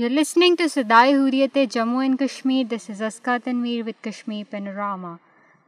یو listening to Sadaye Hurriyat Jammu and Kashmir this is اسکا Tanveer with Kashmir panorama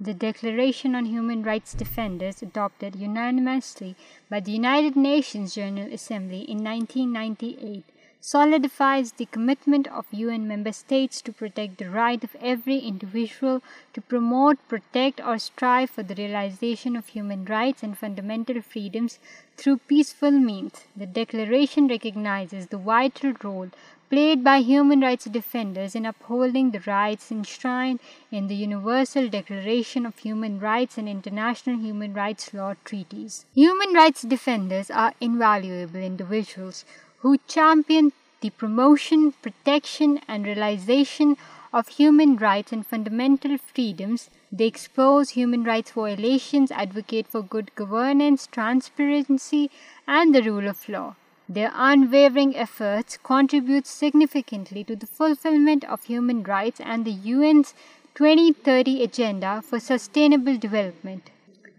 the declaration on human rights defenders adopted unanimously by the United Nations General Assembly in nineteen ninety eight solidifies the commitment of UN member states to protect the right of every individual to promote, protect, or strive for the realization of human rights and fundamental freedoms through peaceful means. The Declaration recognizes the vital role played by human rights defenders in upholding the rights enshrined in the Universal Declaration of Human Rights and international human rights law treaties. Human rights defenders are invaluable individuals who championed the promotion, protection, and realization of human rights and fundamental freedoms. They expose human rights violations, advocate for good governance, transparency, and the rule of law. Their unwavering efforts contribute significantly to the fulfillment of human rights and the UN's 2030 Agenda for Sustainable Development.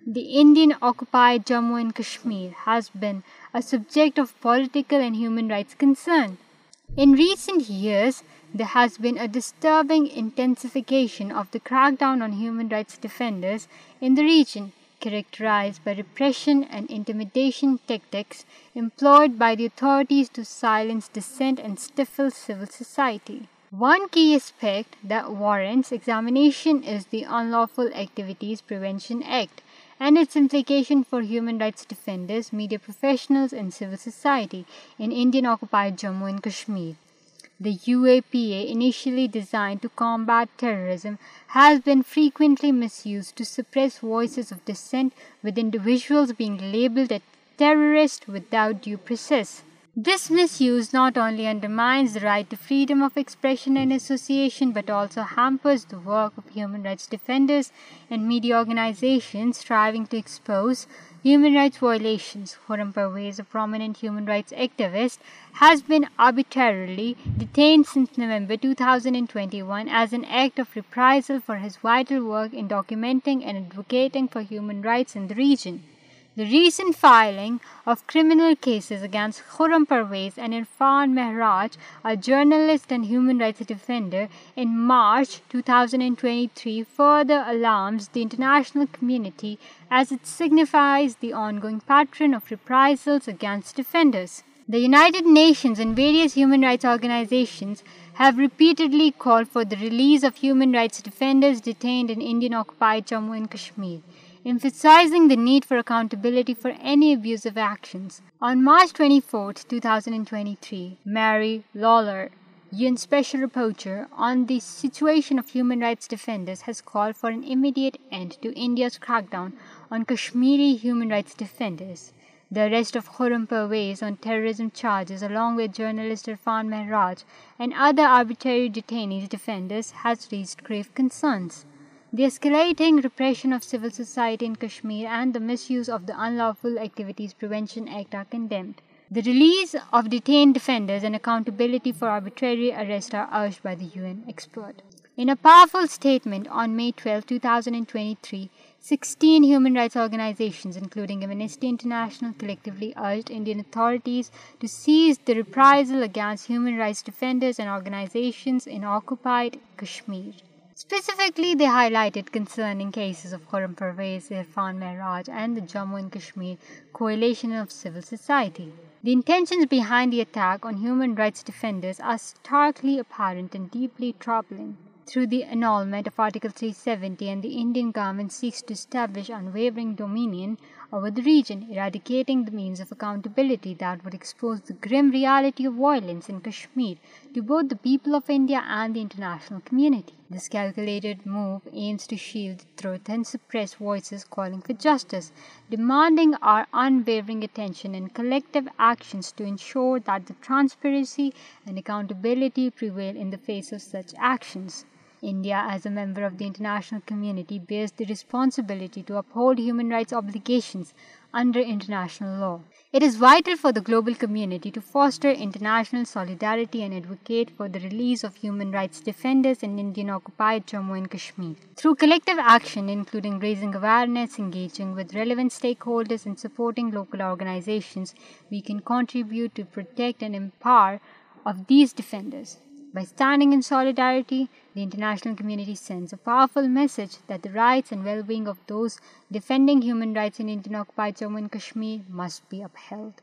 The Indian-occupied Jammu and Kashmir has been a subject of political and human rights concern. In recent years, there has been a disturbing intensification of the crackdown on human rights defenders in the region, characterized by repression and intimidation tactics employed by the authorities to silence dissent and stifle civil society. One key aspect that warrants examination is the Unlawful Activities Prevention Act, and its implication for human rights defenders, media professionals, and civil society in Indian-occupied Jammu and Kashmir. The UAPA, initially designed to combat terrorism, has been frequently misused to suppress voices of dissent, with individuals being labeled as terrorists without due process. This misuse not only undermines the right to freedom of expression and association, but also hampers the work of human rights defenders and media organizations striving to expose human rights violations. Khurram Parvez, a prominent human rights activist, has been arbitrarily detained since November 2021 as an act of reprisal for his vital work in documenting and advocating for human rights in the region. The recent filing of criminal cases against Khurram Parvez and Irfan Mehraj, a journalist and human rights defender, in March 2023 further alarms the international community as it signifies the ongoing pattern of reprisals against defenders. The United Nations and various human rights organizations have repeatedly called for the release of human rights defenders detained in Indian-occupied Jammu and Kashmir emphasizing the need for accountability for any abusive actions. On March 24, 2023, Mary Lawlor, UN Special Rapporteur on the Situation of Human Rights Defenders, has called for an immediate end to India's crackdown on Kashmiri human rights defenders. The arrest of Khurram Parvez on terrorism charges, along with journalist Irfan Mehraj and other arbitrary detainees defenders, has raised grave concerns. The repression of civil society in Kashmir and the misuse of the unlawful the release of defenders and accountability for arbitrary arrest or harassment by U N a powerful statement on May twelve two and twenty humans urged Indian authorities to reprisal against in occupied Kashmir Specifically, they highlighted concerning cases of Khurram Parvez, Irfan Mehraj and the Jammu and Kashmir Coalition of Civil Society. The intentions behind the attack on human rights defenders are starkly apparent and deeply troubling. Through the annulment of Article 370 and the Indian government seeks to establish unwavering dominion over the region, eradicating the means of accountability that would expose the grim reality of violence in Kashmir to both the people of India and the international community. This calculated move aims to shield the truth and suppress voices calling for justice, demanding our unwavering attention and collective actions to ensure that the transparency and accountability prevail in the face of such actions. India, as a member of the international community, bears the responsibility to uphold human rights obligations under international law. It is vital for the global community to foster international solidarity and advocate for the release of human rights defenders in Indian-occupied Jammu and Kashmir. Through collective action, including raising awareness, engaging with relevant stakeholders, and supporting local organizations, we can contribute to protect and empower of these defenders. By standing in solidarity, the international community sends a powerful message that the rights and well-being of those defending human rights in Indian occupied Jammu and Kashmir must be upheld.